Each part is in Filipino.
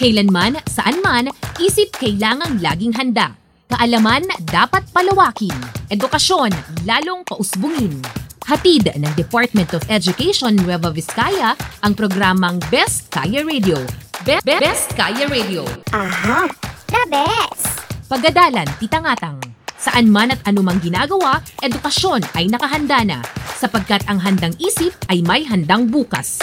Kailanman, saan man, isip kailangang laging handa. Kaalaman dapat palawakin. Edukasyon lalong pausbungin. Hatid ng Department of Education Nueva Vizcaya ang programang Best Kaya Radio. Be- Be- Best Kaya Radio. Aha! The best! Pagadalan, titangatang. Saan man at anumang ginagawa, edukasyon ay nakahanda na sapagkat ang handang isip ay may handang bukas.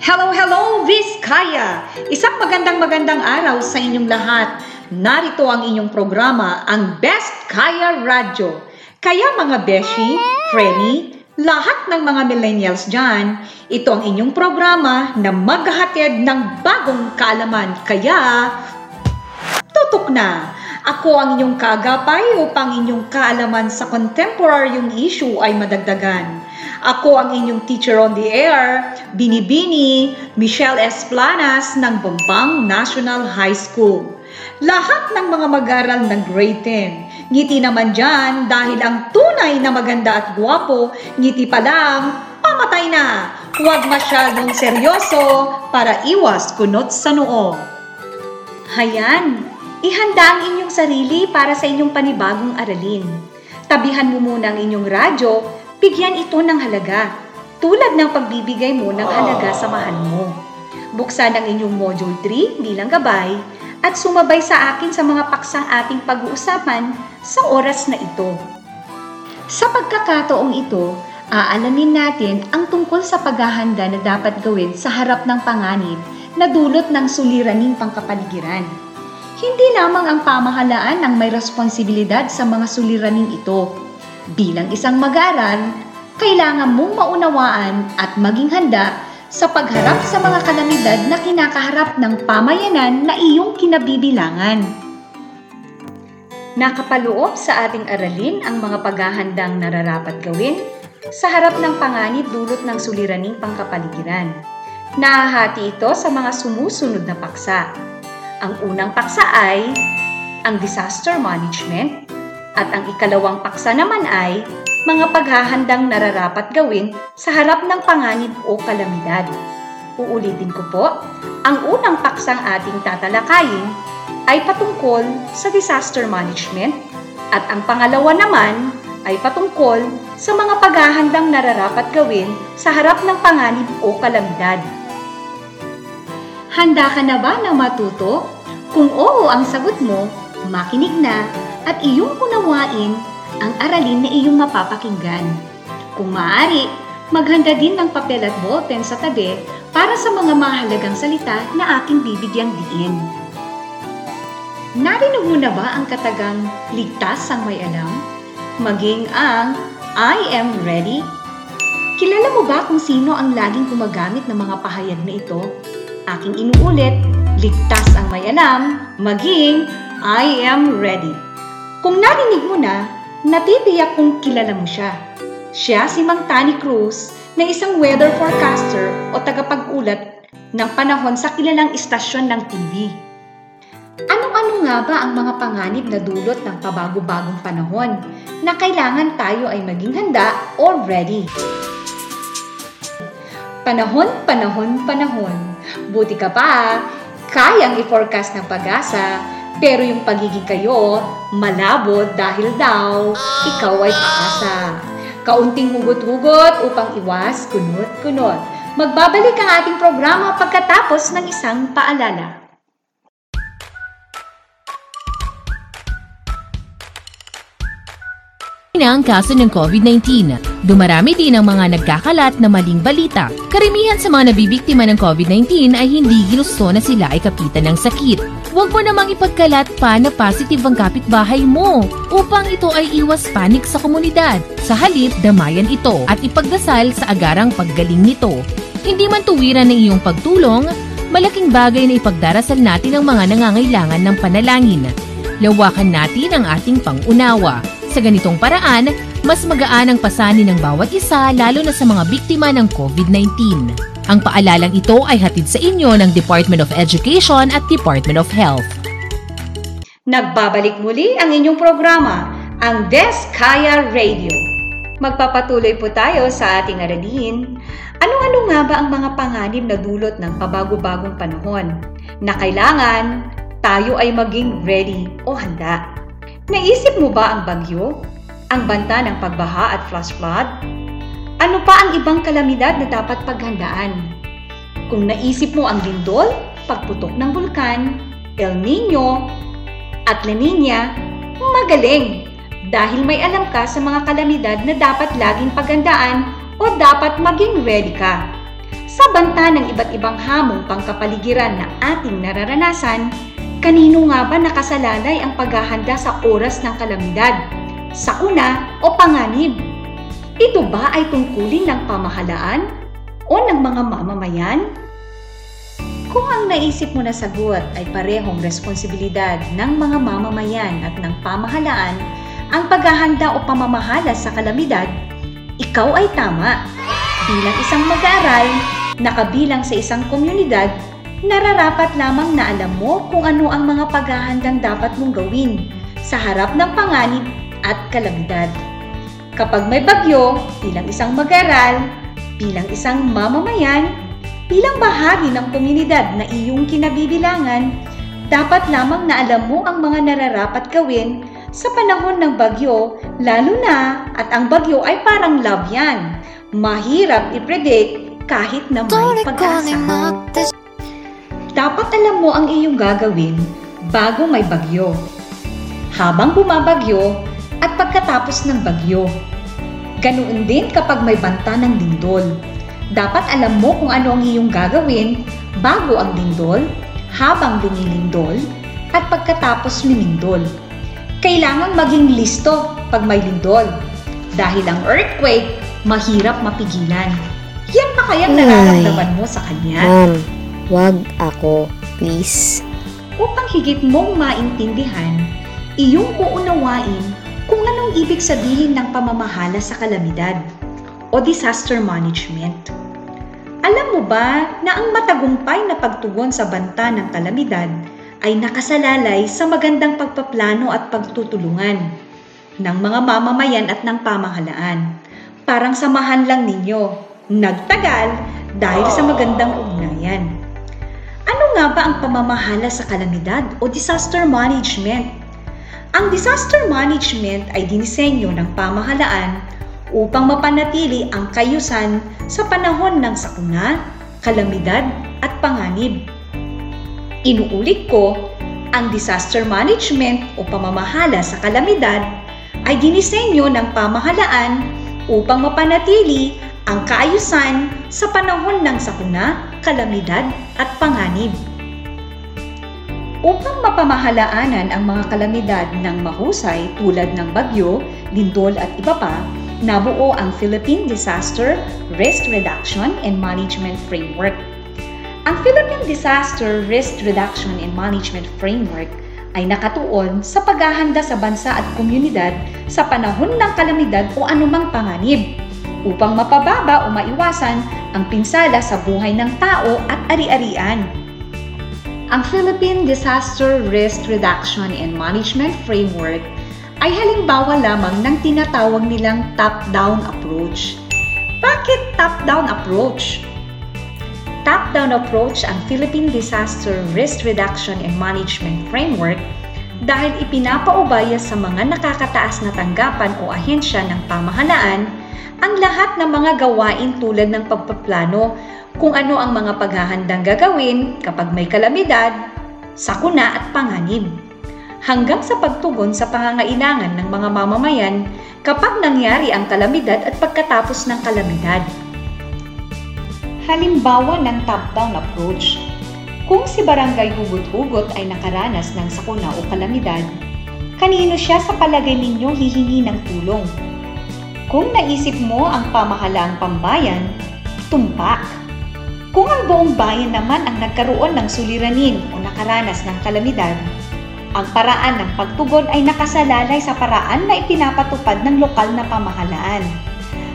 Hello, hello, Vizcaya! Isang magandang magandang araw sa inyong lahat. Narito ang inyong programa, ang Best Kaya Radio. Kaya mga Beshi, Frenny, lahat ng mga millennials dyan, ito ang inyong programa na maghahatid ng bagong kaalaman. Kaya, tutok na! Ako ang inyong kagapay upang inyong kaalaman sa contemporaryong issue ay madagdagan. Ako ang inyong teacher on the air, Binibini Michelle S. Planas ng Bambang National High School. Lahat ng mga mag-aral ng grade 10. Ngiti naman dyan dahil ang tunay na maganda at guwapo, ngiti pa lang, pamatay na. Huwag masyadong seryoso para iwas kunot sa noo. Hayan, ihanda ang inyong sarili para sa inyong panibagong aralin. Tabihan mo muna ang inyong radyo, bigyan ito ng halaga, tulad ng pagbibigay mo ng halaga sa mahal mo. Buksan ang inyong Module 3 bilang gabay at sumabay sa akin sa mga paksang ating pag-uusapan sa oras na ito. Sa pagkakataong ito, aalamin natin ang tungkol sa paghahanda na dapat gawin sa harap ng panganib na dulot ng suliraning pangkapaligiran. Hindi lamang ang pamahalaan ang may responsibilidad sa mga suliraning ito. Bilang isang mag-aaral, kailangan mong maunawaan at maging handa sa pagharap sa mga kalamidad na kinakaharap ng pamayanan na iyong kinabibilangan. Nakapaloob sa ating aralin ang mga paghahandang nararapat gawin sa harap ng panganib dulot ng suliraning pangkapaligiran. Nahahati ito sa mga sumusunod na paksa. Ang unang paksa ay ang disaster management at ang ikalawang paksa naman ay mga paghahandang nararapat gawin sa harap ng panganib o kalamidad. Uulitin ko po, ang unang paksang ating tatalakayin ay patungkol sa disaster management at ang pangalawa naman ay patungkol sa mga paghahandang nararapat gawin sa harap ng panganib o kalamidad. Handa ka na ba na matuto? Kung oo ang sagot mo, makinig na at iyong unawain ang aralin na iyong mapapakinggan. Kung maaari, maghanda din ng papel at ballpen sa tabi para sa mga mahalagang salita na aking bibigyang diin. Narinig mo na ba ang katagang ligtas ang may alam? Maging ang I am ready? Kilala mo ba kung sino ang laging gumagamit ng mga pahayag na ito? Aking inuulit, ligtas ang may alam, maging I am ready. Kung narinig mo na, natitiyak kung kilala mo siya. Siya si Mang Tani Cruz na isang weather forecaster o tagapag-ulat ng panahon sa kilalang istasyon ng TV. Ano-ano nga ba ang mga panganib na dulot ng pabago-bagong panahon na kailangan tayo ay maging handa or ready? Panahon, panahon, panahon. Buti ka pa, kayang i-forecast ng pag-asa, pero yung pagiging kayo, malabo dahil daw, ikaw ay paasa. Kaunting hugot-hugot upang iwas kunot-kunot. Magbabalik ang ating programa pagkatapos ng isang paalala. Na ang kaso ng COVID-19. Dumarami din ang mga nagkakalat na maling balita. Karamihan sa mga nabibiktima ng COVID-19 ay hindi ginusto na sila ay kapitan ng sakit. Huwag mo namang ipagkalat pa na positive ang kapitbahay mo upang ito ay iwas panik sa komunidad. Sa halip, damayan ito at ipagdasal sa agarang paggaling nito. Hindi man tuwiran ng iyong pagtulong, malaking bagay na ipagdarasal natin ang mga nangangailangan ng panalangin. Lawakan natin ang ating pangunawa. Sa ganitong paraan, mas magaan ang pasanin ng bawat isa lalo na sa mga biktima ng COVID-19. Ang paalalang ito ay hatid sa inyo ng Department of Education at Department of Health. Nagbabalik muli ang inyong programa, ang Deskaya Radio. Magpapatuloy po tayo sa ating aralin. Ano-ano nga ba ang mga panganib na dulot ng pabago-bagong panahon na kailangan tayo ay maging ready o handa? Naisip mo ba ang bagyo? Ang banta ng pagbaha at flash flood? Ano pa ang ibang kalamidad na dapat paghandaan? Kung naisip mo ang lindol, pagputok ng bulkan, El Nino, at La Nina, magaling! Dahil may alam ka sa mga kalamidad na dapat laging pagandaan o dapat maging ready ka. Sa banta ng iba't ibang hamong pangkapaligiran na ating nararanasan, kanino nga ba nakasalalay ang paghahanda sa oras ng kalamidad? Sakuna o panganib? Ito ba ay tungkulin ng pamahalaan o ng mga mamamayan? Kung ang naisip mo na sagot ay parehong responsibilidad ng mga mamamayan at ng pamahalaan, ang paghahanda o pamamahala sa kalamidad, ikaw ay tama. Bilang isang mag-aaral, nakabilang sa isang komunidad, nararapat lamang na alam mo kung ano ang mga paghahandang dapat mong gawin sa harap ng panganib at kalamidad. Kapag may bagyo, bilang isang mag-aaral, bilang isang mamamayan, bilang bahagi ng komunidad na iyong kinabibilangan, dapat lamang na alam mo ang mga nararapat gawin sa panahon ng bagyo, lalo na at ang bagyo ay parang love yan. Mahirap i-predict kahit na may pag-asa. Dapat alam mo ang iyong gagawin bago may bagyo, habang bumabagyo at pagkatapos ng bagyo. Ganoon din kapag may banta ng lindol. Dapat alam mo kung ano ang iyong gagawin bago ang lindol, habang lumilindol, at pagkatapos lumindol kailangan maging listo pag may lindol. Dahil ang earthquake, mahirap mapigilan. Yan pa kayang nararamdaman mo sa kanya? Ma'am, wag ako, please. Upang higit mong maintindihan, iyong uunawain kung anong ibig sabihin ng pamamahala sa kalamidad o disaster management. Alam mo ba na ang matagumpay na pagtugon sa banta ng kalamidad ay nakasalalay sa magandang pagpaplano at pagtutulungan ng mga mamamayan at ng pamahalaan. Parang samahan lang ninyo, nagtagal dahil sa magandang ugnayan. Ano nga ba ang pamamahala sa kalamidad o disaster management? Ang disaster management ay dinisenyo ng pamahalaan upang mapanatili ang kayusan sa panahon ng sakuna, kalamidad at panganib Inuulit ko, ang disaster management o pamamahala sa kalamidad ay dinisenyo ng pamahalaan upang mapanatili ang kaayusan sa panahon ng sakuna, kalamidad at panganib. Upang mapamahalaanan ang mga kalamidad ng mahusay tulad ng bagyo, lindol at iba pa, nabuo ang Philippine Disaster Risk Reduction and Management Framework ang Philippine Disaster Risk Reduction and Management Framework ay nakatuon sa paghahanda sa bansa at komunidad sa panahon ng kalamidad o anumang panganib upang mapababa o maiwasan ang pinsala sa buhay ng tao at ari-arian. Ang Philippine Disaster Risk Reduction and Management Framework ay halimbawa lamang ng tinatawag nilang top-down approach. Bakit top-down approach? top-down approach ang Philippine Disaster Risk Reduction and Management Framework dahil ipinapaubaya sa mga nakakataas na tanggapan o ahensya ng pamahalaan ang lahat ng mga gawain tulad ng pagpaplano kung ano ang mga paghahandang gagawin kapag may kalamidad, sakuna at panganib, hanggang sa pagtugon sa pangangailangan ng mga mamamayan kapag nangyari ang kalamidad at pagkatapos ng kalamidad. Halimbawa ng top-down approach, kung si Barangay Hugot-Hugot ay nakaranas ng sakuna o kalamidad, kanino siya sa palagay ninyo hihingi ng tulong? Kung naisip mo ang pamahalaang pambayan, tumpak. Kung ang buong bayan naman ang nagkaroon ng suliranin o nakaranas ng kalamidad, ang paraan ng pagtugon ay nakasalalay sa paraan na ipinapatupad ng lokal na pamahalaan.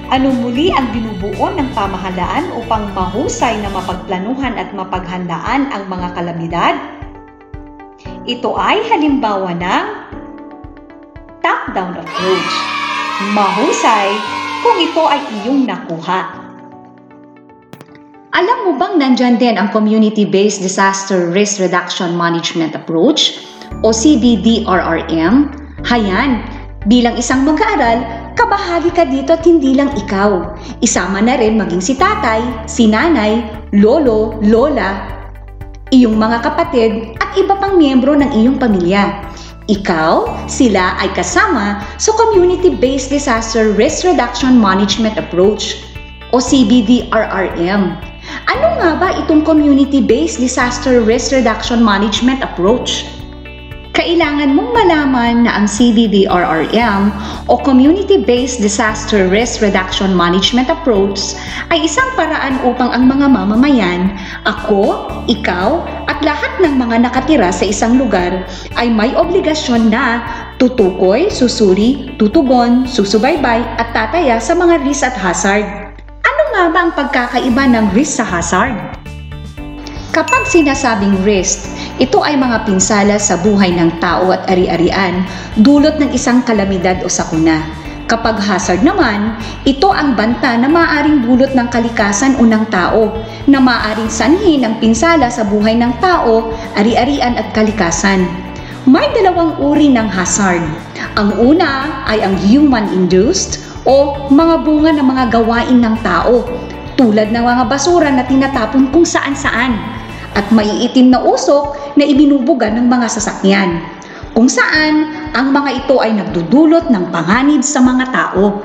Ano muli ang binubuo ng pamahalaan upang mahusay na mapagplanuhan at mapaghandaan ang mga kalamidad? Ito ay halimbawa ng top-down approach. Mahusay kung ito ay iyong nakuha. Alam mo bang nandyan din ang Community-Based Disaster Risk Reduction Management Approach o CBDRRM? Hayan, bilang isang mag-aaral, kabahagi ka dito at hindi lang ikaw. Isama na rin maging si tatay, si nanay, lolo, lola, iyong mga kapatid at iba pang miyembro ng iyong pamilya. Ikaw, sila ay kasama sa Community-Based Disaster Risk Reduction Management Approach o CBDRRM. Ano nga ba itong Community-Based Disaster Risk Reduction Management Approach? Kailangan mong malaman na ang CBDRRM o Community-Based Disaster Risk Reduction Management Approach ay isang paraan upang ang mga mamamayan, ako, ikaw, at lahat ng mga nakatira sa isang lugar ay may obligasyon na tutukoy, susuri, tutugon, susubaybay at tataya sa mga risk at hazard. Ano nga ba ang pagkakaiba ng risk sa hazard? Kapag sinasabing risk, ito ay mga pinsala sa buhay ng tao at ari-arian dulot ng isang kalamidad o sakuna. Kapag hazard naman, ito ang banta na maaaring dulot ng kalikasan o ng tao na maaaring sanhi ng pinsala sa buhay ng tao, ari-arian at kalikasan. May dalawang uri ng hazard. Ang una ay ang human-induced o mga bunga ng mga gawain ng tao tulad ng mga basura na tinatapon kung saan-saan at maiitim na usok na ibinubuga ng mga sasakyan, kung saan ang mga ito ay nagdudulot ng panganib sa mga tao.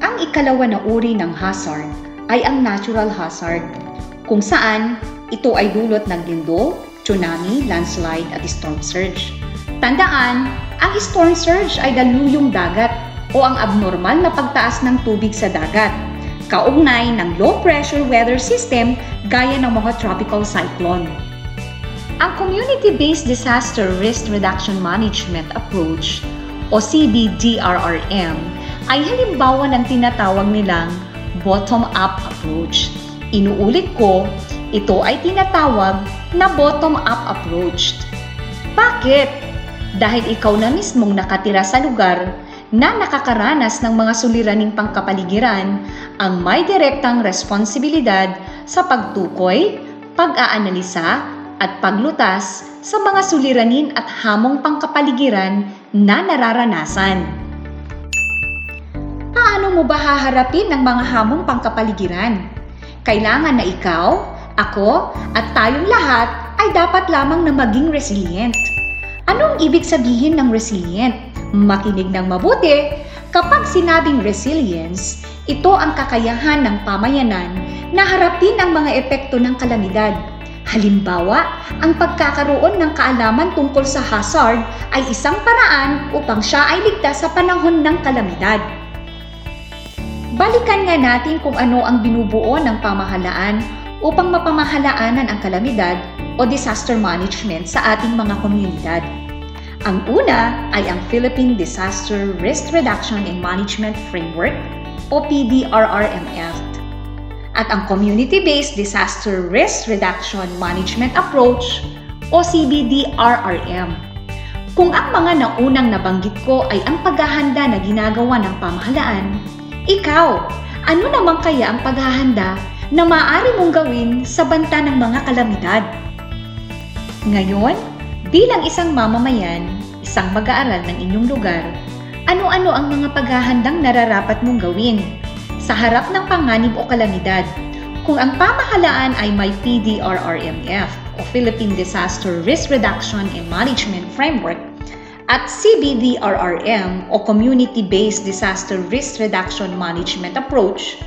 Ang ikalawa na uri ng hazard ay ang natural hazard, kung saan ito ay dulot ng lindol, tsunami, landslide at storm surge. Tandaan, ang storm surge ay daluyong dagat o ang abnormal na pagtaas ng tubig sa dagat kaugnay ng low pressure weather system gaya ng mga tropical cyclone. Ang Community-Based Disaster Risk Reduction Management Approach o CBDRRM ay halimbawa ng tinatawag nilang bottom-up approach. Inuulit ko, ito ay tinatawag na bottom-up approach. Bakit? Dahil ikaw na mismong nakatira sa lugar na nakakaranas ng mga suliraning pangkapaligiran ang may direktang responsibilidad sa pagtukoy, pag-aanalisa at paglutas sa mga suliranin at hamong pangkapaligiran na nararanasan. Paano mo ba haharapin ang mga hamong pangkapaligiran? Kailangan na ikaw, ako, at tayong lahat ay dapat lamang na maging resilient. Anong ibig sabihin ng resilient? Makinig ng mabuti, kapag sinabing resilience, ito ang kakayahan ng pamayanan na harapin ang mga epekto ng kalamidad. Halimbawa, ang pagkakaroon ng kaalaman tungkol sa hazard ay isang paraan upang siya ay ligtas sa panahon ng kalamidad. Balikan nga natin kung ano ang binubuo ng pamahalaan upang mapamahalaanan ang kalamidad o disaster management sa ating mga komunidad. Ang una ay ang Philippine Disaster Risk Reduction and Management Framework o PDRRMF at ang Community-Based Disaster Risk Reduction Management Approach o CBDRRM. Kung ang mga naunang nabanggit ko ay ang paghahanda na ginagawa ng pamahalaan, ikaw, ano naman kaya ang paghahanda na maaari mong gawin sa banta ng mga kalamidad? Ngayon, bilang isang mamamayan, isang mag-aaral ng inyong lugar, ano-ano ang mga paghahandang nararapat mong gawin sa harap ng panganib o kalamidad kung ang pamahalaan ay may PDRRMF o Philippine Disaster Risk Reduction and Management Framework at CBDRRM o Community-Based Disaster Risk Reduction Management Approach,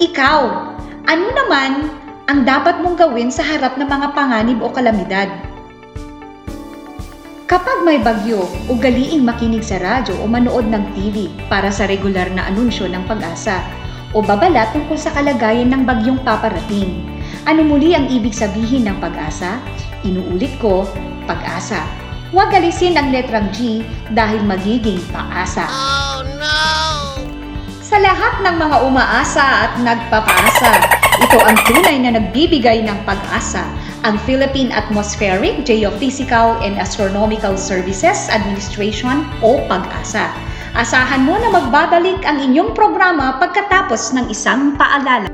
ikaw, ano naman ang dapat mong gawin sa harap ng mga panganib o kalamidad? Kapag may bagyo, ugaliing makinig sa radyo o manood ng TV para sa regular na anunsyo ng pag-asa o babala tungkol sa kalagayan ng bagyong paparating. Ano muli ang ibig sabihin ng pag-asa? Inuulit ko, pag-asa. Huwag alisin ang letrang G dahil magiging paasa. Oh no! Sa lahat ng mga umaasa at nagpapasa, ito ang tunay na nagbibigay ng pag-asa ang Philippine Atmospheric, Geophysical and Astronomical Services Administration o PAG-ASA. Asahan mo na magbabalik ang inyong programa pagkatapos ng isang paalala.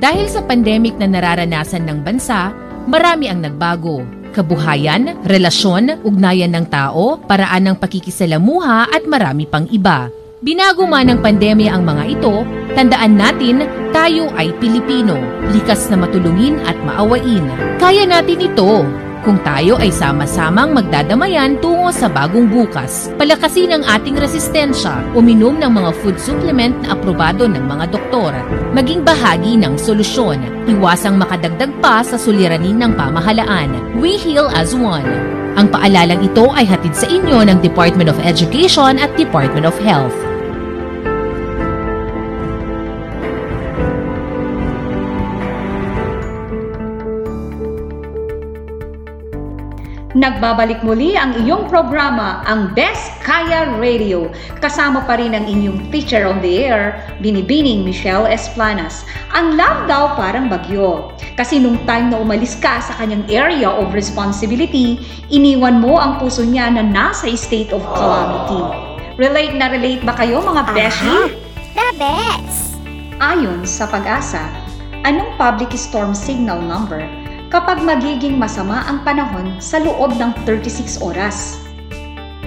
Dahil sa pandemic na nararanasan ng bansa, marami ang nagbago. Kabuhayan, relasyon, ugnayan ng tao, paraan ng pakikisalamuha at marami pang iba. Binago man ng pandemya ang mga ito, tandaan natin tayo ay Pilipino, likas na matulungin at maawain. Kaya natin ito kung tayo ay sama-samang magdadamayan tungo sa bagong bukas. Palakasin ang ating resistensya, uminom ng mga food supplement na aprobado ng mga doktor, maging bahagi ng solusyon, iwasang makadagdag pa sa suliranin ng pamahalaan. We heal as one. Ang paalalang ito ay hatid sa inyo ng Department of Education at Department of Health. Nagbabalik muli ang iyong programa, ang Best Kaya Radio. Kasama pa rin ang inyong teacher on the air, Binibining Michelle Esplanas. Ang love daw parang bagyo. Kasi nung time na umalis ka sa kanyang area of responsibility, iniwan mo ang puso niya na nasa state of calamity. Relate na relate ba kayo mga beshi? The best. Ayon sa pag-asa, anong public storm signal number kapag magiging masama ang panahon sa loob ng 36 oras?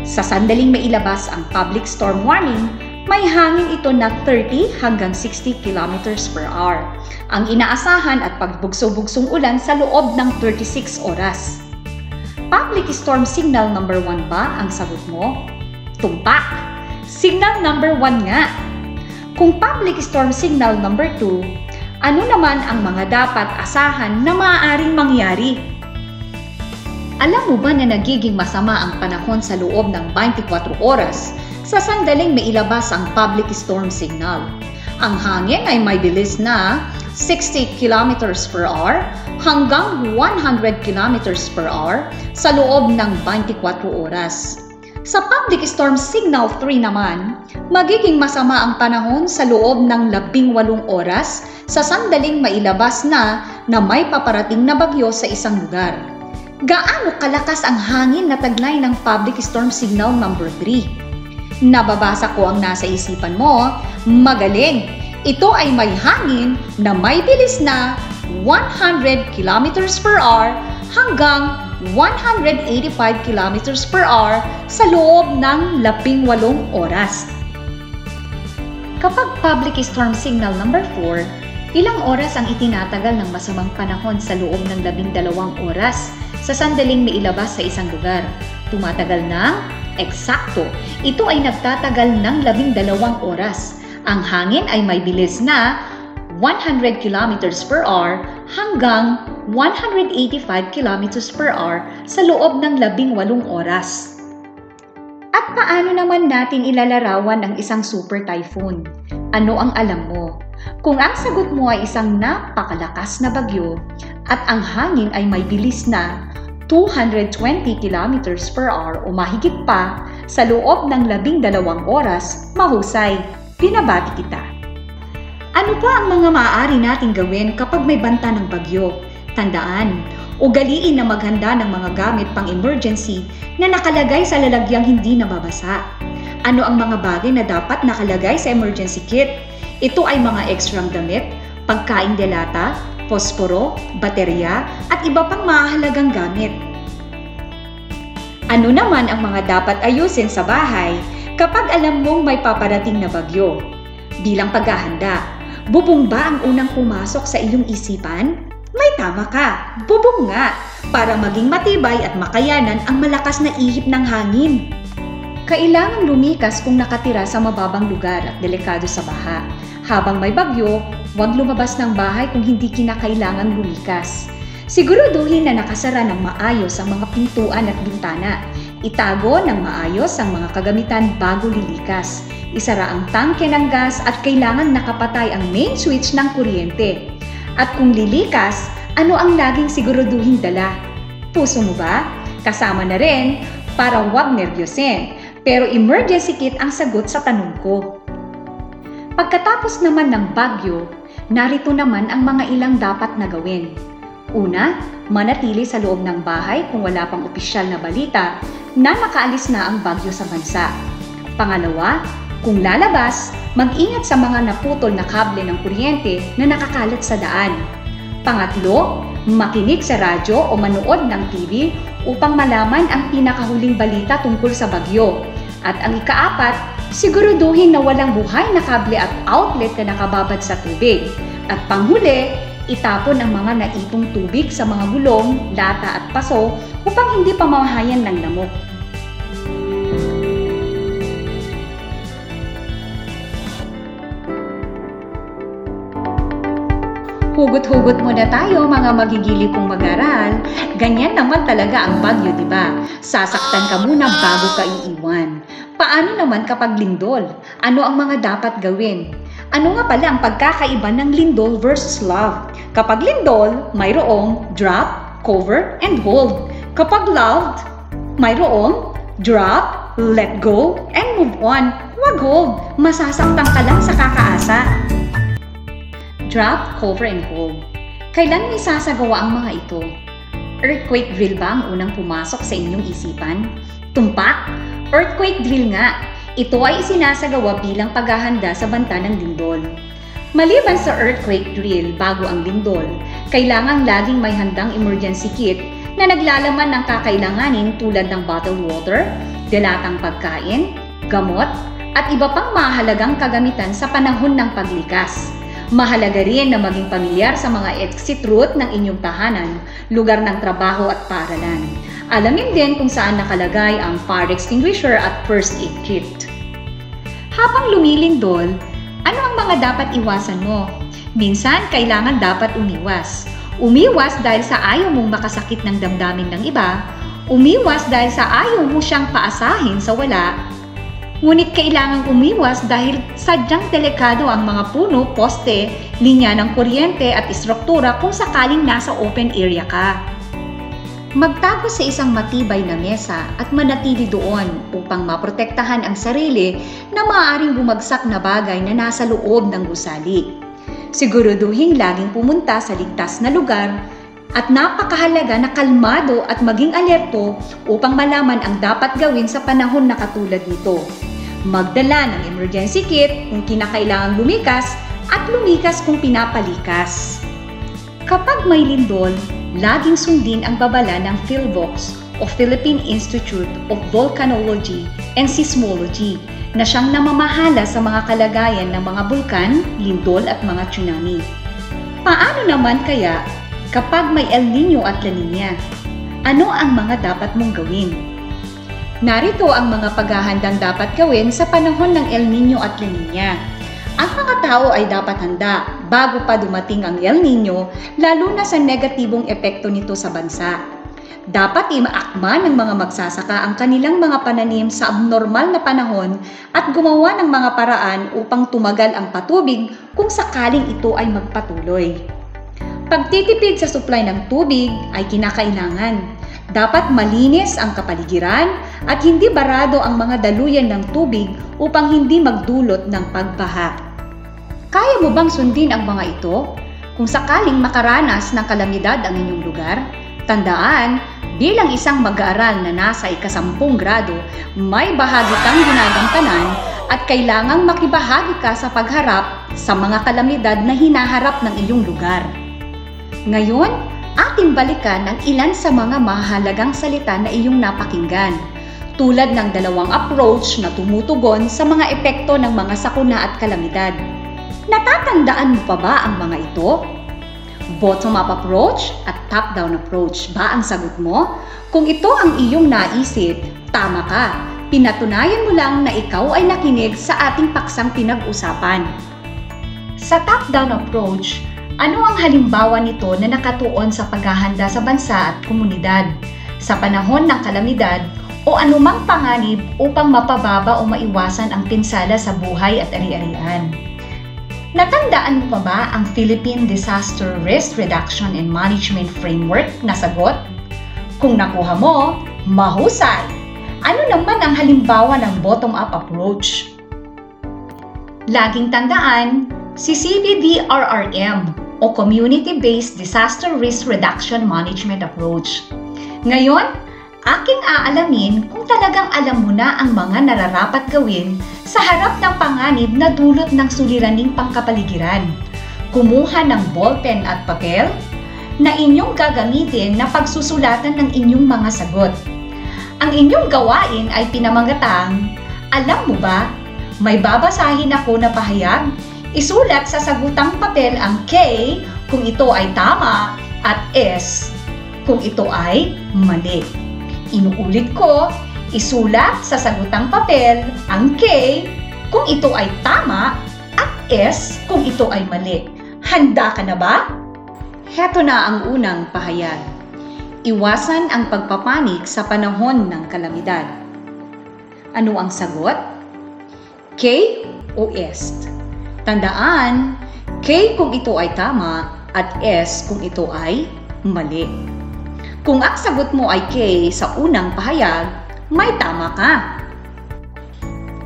Sa sandaling mailabas ang public storm warning, may hangin ito na 30 hanggang 60 kilometers per hour. Ang inaasahan at pagbugso-bugsong ulan sa loob ng 36 oras. Public storm signal number 1 ba ang sagot mo? Tumpak! Signal number 1 nga! Kung public storm signal number 2, ano naman ang mga dapat asahan na maaaring mangyari? Alam mo ba na nagiging masama ang panahon sa loob ng 24 oras sa sandaling mailabas ang public storm signal? Ang hangin ay may bilis na 60 kilometers per hour hanggang 100 kilometers per hour sa loob ng 24 oras. Sa public storm signal 3 naman, magiging masama ang panahon sa loob ng 18 oras sa sandaling mailabas na na may paparating na bagyo sa isang lugar. Gaano kalakas ang hangin na taglay ng public storm signal number 3? Nababasa ko ang nasa isipan mo, magaling! Ito ay may hangin na may bilis na 100 kilometers per hour hanggang 185 kilometers per hour sa loob ng 18 oras. Kapag public storm signal number 4, ilang oras ang itinatagal ng masamang panahon sa loob ng 12 oras sa sandaling mailabas sa isang lugar? Tumatagal ng eksakto. Ito ay nagtatagal ng 12 oras. Ang hangin ay may bilis na 100 kilometers per hour hanggang 185 kilometers per hour sa loob ng 18 oras. At paano naman natin ilalarawan ang isang super typhoon? Ano ang alam mo? Kung ang sagot mo ay isang napakalakas na bagyo at ang hangin ay may bilis na 220 kilometers per hour o mahigit pa sa loob ng 12 oras, mahusay, pinabati kita. Ano pa ang mga maaari nating gawin kapag may banta ng bagyo? Tandaan, ugaliin na maghanda ng mga gamit pang emergency na nakalagay sa lalagyang hindi nababasa. Ano ang mga bagay na dapat nakalagay sa emergency kit? Ito ay mga ekstrang damit, pagkain delata, posporo, baterya, at iba pang mahalagang gamit. Ano naman ang mga dapat ayusin sa bahay kapag alam mong may paparating na bagyo? Bilang paghahanda, bubong ba ang unang pumasok sa iyong isipan? May tama ka, bubong nga, para maging matibay at makayanan ang malakas na ihip ng hangin. Kailangan lumikas kung nakatira sa mababang lugar at delikado sa baha. Habang may bagyo, huwag lumabas ng bahay kung hindi kinakailangan lumikas. Siguraduhin na nakasara ng maayos ang mga pintuan at bintana. Itago ng maayos ang mga kagamitan bago lilikas. Isara ang tangke ng gas at kailangan nakapatay ang main switch ng kuryente. At kung lilikas, ano ang laging siguraduhin dala? Puso mo ba? Kasama na rin para huwag nervyosin. Pero emergency kit ang sagot sa tanong ko. Pagkatapos naman ng bagyo, narito naman ang mga ilang dapat na gawin. Una, manatili sa loob ng bahay kung wala pang opisyal na balita na nakaalis na ang bagyo sa bansa. Pangalawa, kung lalabas, mag-ingat sa mga naputol na kable ng kuryente na nakakalat sa daan. Pangatlo, makinig sa radyo o manood ng TV upang malaman ang pinakahuling balita tungkol sa bagyo. At ang ikaapat, siguraduhin na walang buhay na kable at outlet na nakababad sa tubig. At panghuli, itapon ang mga naipong tubig sa mga gulong, lata at paso upang hindi pamamahayan ng lamok. Hugot-hugot muna tayo mga magigili kong mag-aral. Ganyan naman talaga ang bagyo, di ba? Sasaktan ka muna bago ka iiwan. Paano naman kapag lindol? Ano ang mga dapat gawin? Ano nga pala ang pagkakaiba ng lindol versus love? Kapag lindol, mayroong drop, cover, and hold. Kapag loved, mayroong drop, let go, and move on. Huwag hold. Masasaktan ka lang sa kakaasa. Drop, cover, and hold. Kailan may sasagawa ang mga ito? Earthquake drill ba ang unang pumasok sa inyong isipan? Tumpak? Earthquake drill nga. Ito ay isinasagawa bilang paghahanda sa banta ng lindol. Maliban sa earthquake drill bago ang lindol, kailangang laging may handang emergency kit na naglalaman ng kakailanganin tulad ng bottled water, dilatang pagkain, gamot, at iba pang mahalagang kagamitan sa panahon ng paglikas. Mahalaga rin na maging pamilyar sa mga exit route ng inyong tahanan, lugar ng trabaho at paaralan. Alamin din kung saan nakalagay ang fire extinguisher at first aid kit. Habang lumilindol, ano ang mga dapat iwasan mo? Minsan, kailangan dapat umiwas. Umiwas dahil sa ayaw mong makasakit ng damdamin ng iba, umiwas dahil sa ayaw mo siyang paasahin sa wala, Ngunit kailangang umiwas dahil sadyang delikado ang mga puno, poste, linya ng kuryente at istruktura kung sakaling nasa open area ka. Magtago sa isang matibay na mesa at manatili doon upang maprotektahan ang sarili na maaaring bumagsak na bagay na nasa loob ng gusali. Siguraduhin laging pumunta sa ligtas na lugar at napakahalaga na kalmado at maging alerto upang malaman ang dapat gawin sa panahon na katulad nito magdala ng emergency kit kung kinakailangang lumikas at lumikas kung pinapalikas. Kapag may lindol, laging sundin ang babala ng PhilVox o Philippine Institute of Volcanology and Seismology na siyang namamahala sa mga kalagayan ng mga bulkan, lindol at mga tsunami. Paano naman kaya kapag may El Nino at La Nina? Ano ang mga dapat mong gawin? Narito ang mga paghahandang dapat gawin sa panahon ng El Nino at La Nina. Ang mga tao ay dapat handa bago pa dumating ang El Nino, lalo na sa negatibong epekto nito sa bansa. Dapat imaakma ng mga magsasaka ang kanilang mga pananim sa abnormal na panahon at gumawa ng mga paraan upang tumagal ang patubig kung sakaling ito ay magpatuloy. Pagtitipid sa supply ng tubig ay kinakailangan dapat malinis ang kapaligiran at hindi barado ang mga daluyan ng tubig upang hindi magdulot ng pagbaha. Kaya mo bang sundin ang mga ito? Kung sakaling makaranas ng kalamidad ang inyong lugar, tandaan, bilang isang mag-aaral na nasa ikasampung grado, may bahagi kang ginagantanan at kailangang makibahagi ka sa pagharap sa mga kalamidad na hinaharap ng iyong lugar. Ngayon, ating balikan ang ilan sa mga mahalagang salita na iyong napakinggan, tulad ng dalawang approach na tumutugon sa mga epekto ng mga sakuna at kalamidad. Natatandaan mo pa ba ang mga ito? Bottom-up approach at top-down approach ba ang sagot mo? Kung ito ang iyong naisip, tama ka. Pinatunayan mo lang na ikaw ay nakinig sa ating paksang pinag-usapan. Sa top-down approach, ano ang halimbawa nito na nakatuon sa paghahanda sa bansa at komunidad sa panahon ng kalamidad o anumang panganib upang mapababa o maiwasan ang pinsala sa buhay at ari-arian? Natandaan mo pa ba ang Philippine Disaster Risk Reduction and Management Framework na sagot? Kung nakuha mo, mahusay! Ano naman ang halimbawa ng bottom-up approach? Laging tandaan, si CBDRRM o Community-Based Disaster Risk Reduction Management Approach. Ngayon, Aking aalamin kung talagang alam mo na ang mga nararapat gawin sa harap ng panganib na dulot ng suliraning pangkapaligiran. Kumuha ng ballpen at papel na inyong gagamitin na pagsusulatan ng inyong mga sagot. Ang inyong gawain ay pinamagatang, alam mo ba, may babasahin ako na pahayag. Isulat sa sagutang papel ang K kung ito ay tama at S kung ito ay mali. Inuulit ko, isulat sa sagutang papel ang K kung ito ay tama at S kung ito ay mali. Handa ka na ba? Heto na ang unang pahayag. Iwasan ang pagpapanik sa panahon ng kalamidad. Ano ang sagot? K o S? Tandaan, K kung ito ay tama at S kung ito ay mali. Kung ang sagot mo ay K sa unang pahayag, may tama ka.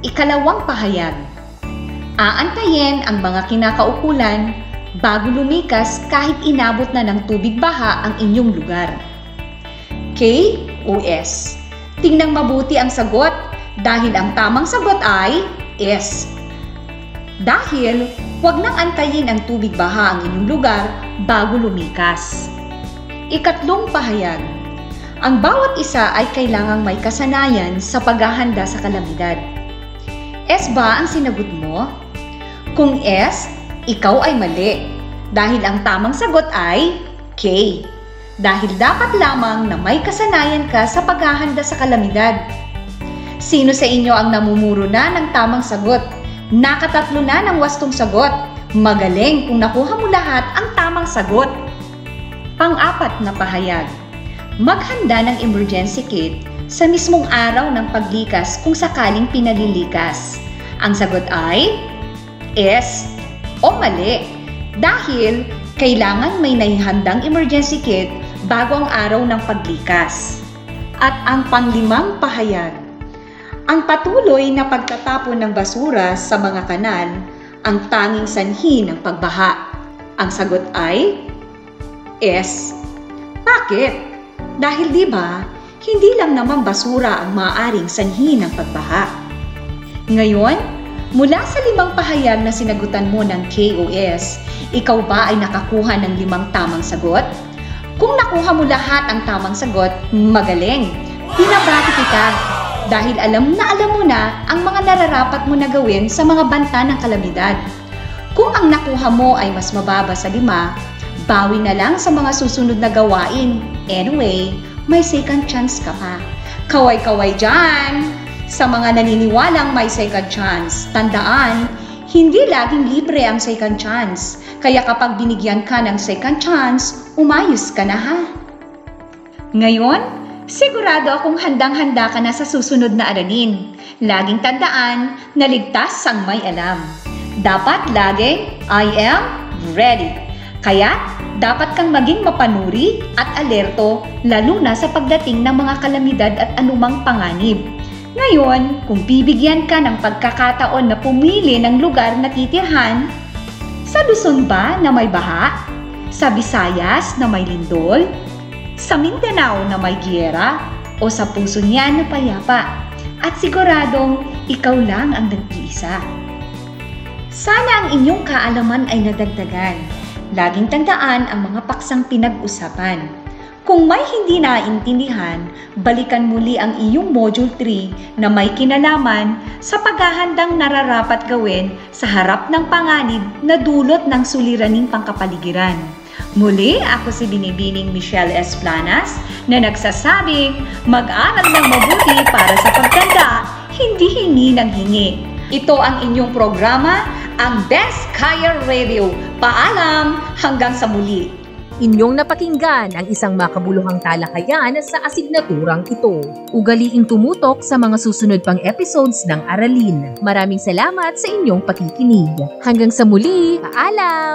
Ikalawang pahayag. Aantayin ang mga kinakaukulan bago lumikas kahit inabot na ng tubig baha ang inyong lugar. K o S? Tingnan mabuti ang sagot dahil ang tamang sagot ay S. Dahil huwag nang antayin ang tubig baha ang inyong lugar bago lumikas. Ikatlong pahayag. Ang bawat isa ay kailangang may kasanayan sa paghahanda sa kalamidad. S ba ang sinagot mo? Kung S, ikaw ay mali. Dahil ang tamang sagot ay K. Dahil dapat lamang na may kasanayan ka sa paghahanda sa kalamidad. Sino sa inyo ang namumuro na ng tamang sagot? Nakatatlo na ng wastong sagot. Magaling kung nakuha mo lahat ang tamang sagot. Pang-apat na pahayag. Maghanda ng emergency kit sa mismong araw ng paglikas kung sakaling pinalilikas. Ang sagot ay S o mali. Dahil kailangan may naihandang emergency kit bago ang araw ng paglikas. At ang panglimang pahayag. Ang patuloy na pagtatapon ng basura sa mga kanal ang tanging sanhi ng pagbaha. Ang sagot ay S. Bakit? Dahil di ba, hindi lang naman basura ang maaaring sanhi ng pagbaha. Ngayon, mula sa limang pahayag na sinagutan mo ng KOS, ikaw ba ay nakakuha ng limang tamang sagot? Kung nakuha mo lahat ang tamang sagot, magaling! Pinabati kita dahil alam na alam mo na ang mga nararapat mo na gawin sa mga banta ng kalamidad. Kung ang nakuha mo ay mas mababa sa lima, bawi na lang sa mga susunod na gawain. Anyway, may second chance ka pa. Kaway-kaway dyan! Sa mga naniniwalang may second chance, tandaan, hindi laging libre ang second chance. Kaya kapag binigyan ka ng second chance, umayos ka na ha. Ngayon, sigurado akong handang-handa ka na sa susunod na aralin. Laging tandaan na ligtas ang may alam. Dapat laging, I am ready. Kaya, dapat kang maging mapanuri at alerto lalo na sa pagdating ng mga kalamidad at anumang panganib. Ngayon, kung bibigyan ka ng pagkakataon na pumili ng lugar na titirhan, sa Luzon ba na may baha? Sa Visayas na may lindol? Sa Mindanao na may giyera? O sa puso niya na payapa? At siguradong ikaw lang ang nag-iisa. Sana ang inyong kaalaman ay nadagdagan. Laging tandaan ang mga paksang pinag-usapan. Kung may hindi naintindihan, balikan muli ang iyong Module 3 na may kinalaman sa paghahandang nararapat gawin sa harap ng panganib na dulot ng suliraning pangkapaligiran. Muli, ako si Binibining Michelle S. Planas na nagsasabing mag-aral ng mabuti para sa pagtanda, hindi hingi ng hingi. Ito ang inyong programa, ang Best Kaya Radio. Paalam hanggang sa muli. Inyong napakinggan ang isang makabuluhang talakayan sa asignaturang ito. Ugaliing tumutok sa mga susunod pang episodes ng Aralin. Maraming salamat sa inyong pakikinig. Hanggang sa muli, paalam!